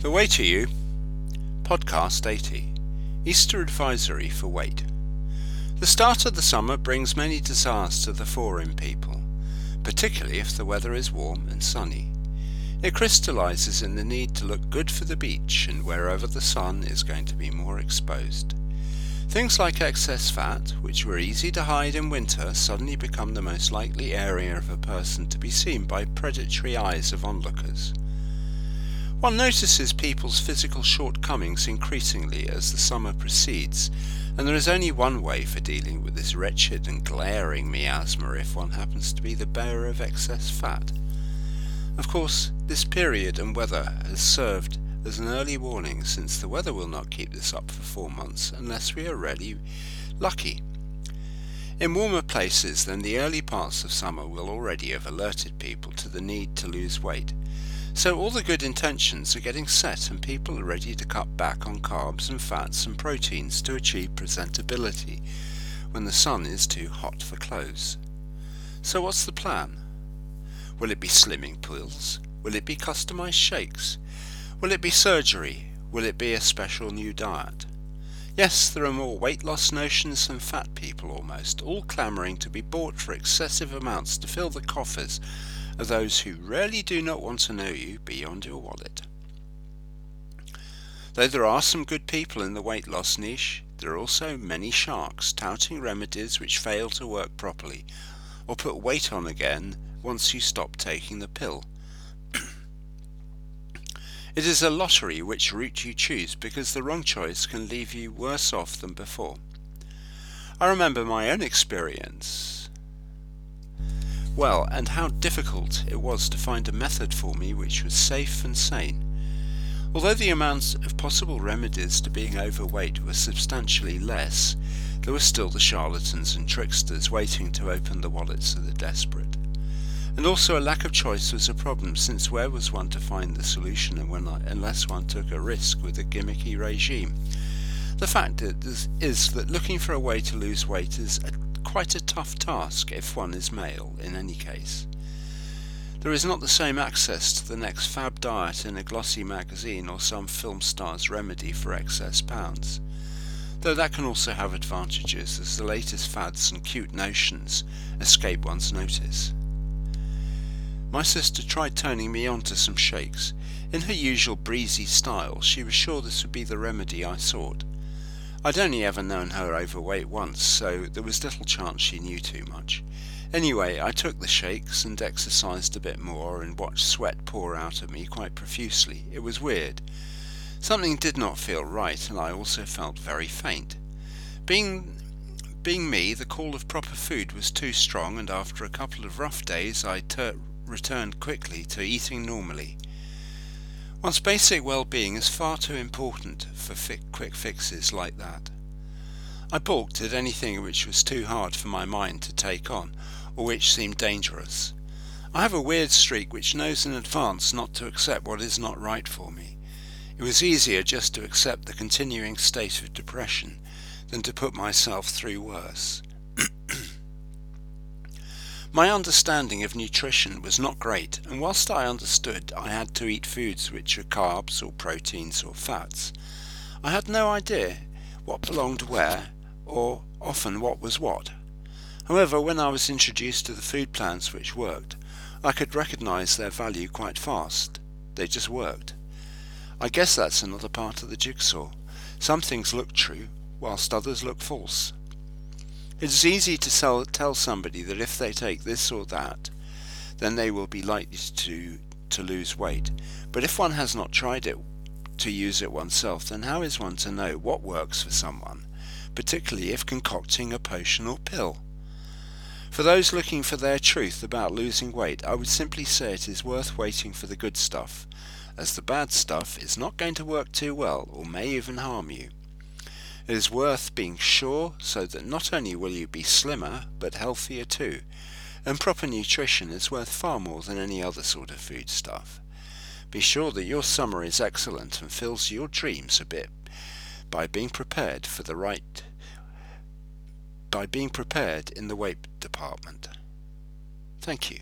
The Way to You, Podcast 80, Easter Advisory for Weight. The start of the summer brings many desires to the fore in people, particularly if the weather is warm and sunny. It crystallizes in the need to look good for the beach and wherever the sun is going to be more exposed. Things like excess fat, which were easy to hide in winter, suddenly become the most likely area of a person to be seen by predatory eyes of onlookers. One notices people's physical shortcomings increasingly as the summer proceeds, and there is only one way for dealing with this wretched and glaring miasma if one happens to be the bearer of excess fat. Of course, this period and weather has served as an early warning since the weather will not keep this up for four months unless we are really lucky. In warmer places than the early parts of summer will already have alerted people to the need to lose weight, so all the good intentions are getting set and people are ready to cut back on carbs and fats and proteins to achieve presentability when the sun is too hot for clothes. So what's the plan? Will it be slimming pills? Will it be customized shakes? Will it be surgery? Will it be a special new diet? Yes, there are more weight loss notions than fat people almost, all clamouring to be bought for excessive amounts to fill the coffers are those who really do not want to know you beyond your wallet. Though there are some good people in the weight loss niche, there are also many sharks touting remedies which fail to work properly or put weight on again once you stop taking the pill. it is a lottery which route you choose because the wrong choice can leave you worse off than before. I remember my own experience well and how difficult it was to find a method for me which was safe and sane. Although the amounts of possible remedies to being overweight were substantially less, there were still the charlatans and tricksters waiting to open the wallets of the desperate. And also a lack of choice was a problem, since where was one to find the solution unless one took a risk with a gimmicky regime? The fact is that looking for a way to lose weight is a quite a tough task if one is male in any case. There is not the same access to the next fab diet in a glossy magazine or some film star's remedy for excess pounds, though that can also have advantages as the latest fads and cute notions escape one's notice. My sister tried turning me on to some shakes. In her usual breezy style, she was sure this would be the remedy I sought. I'd only ever known her overweight once, so there was little chance she knew too much. Anyway, I took the shakes and exercised a bit more and watched sweat pour out of me quite profusely. It was weird. Something did not feel right, and I also felt very faint. Being being me, the call of proper food was too strong, and after a couple of rough days, I returned quickly to eating normally. One's basic well-being is far too important for fi- quick fixes like that. I balked at anything which was too hard for my mind to take on, or which seemed dangerous. I have a weird streak which knows in advance not to accept what is not right for me. It was easier just to accept the continuing state of depression than to put myself through worse. My understanding of nutrition was not great, and whilst I understood I had to eat foods which were carbs or proteins or fats, I had no idea what belonged where or often what was what. However, when I was introduced to the food plans which worked, I could recognize their value quite fast. They just worked. I guess that's another part of the jigsaw. Some things look true, whilst others look false. It is easy to sell, tell somebody that if they take this or that, then they will be likely to, to lose weight. But if one has not tried it to use it oneself, then how is one to know what works for someone, particularly if concocting a potion or pill? For those looking for their truth about losing weight, I would simply say it is worth waiting for the good stuff, as the bad stuff is not going to work too well or may even harm you. It is worth being sure so that not only will you be slimmer, but healthier too. And proper nutrition is worth far more than any other sort of food stuff. Be sure that your summer is excellent and fills your dreams a bit by being prepared for the right by being prepared in the weight department. Thank you.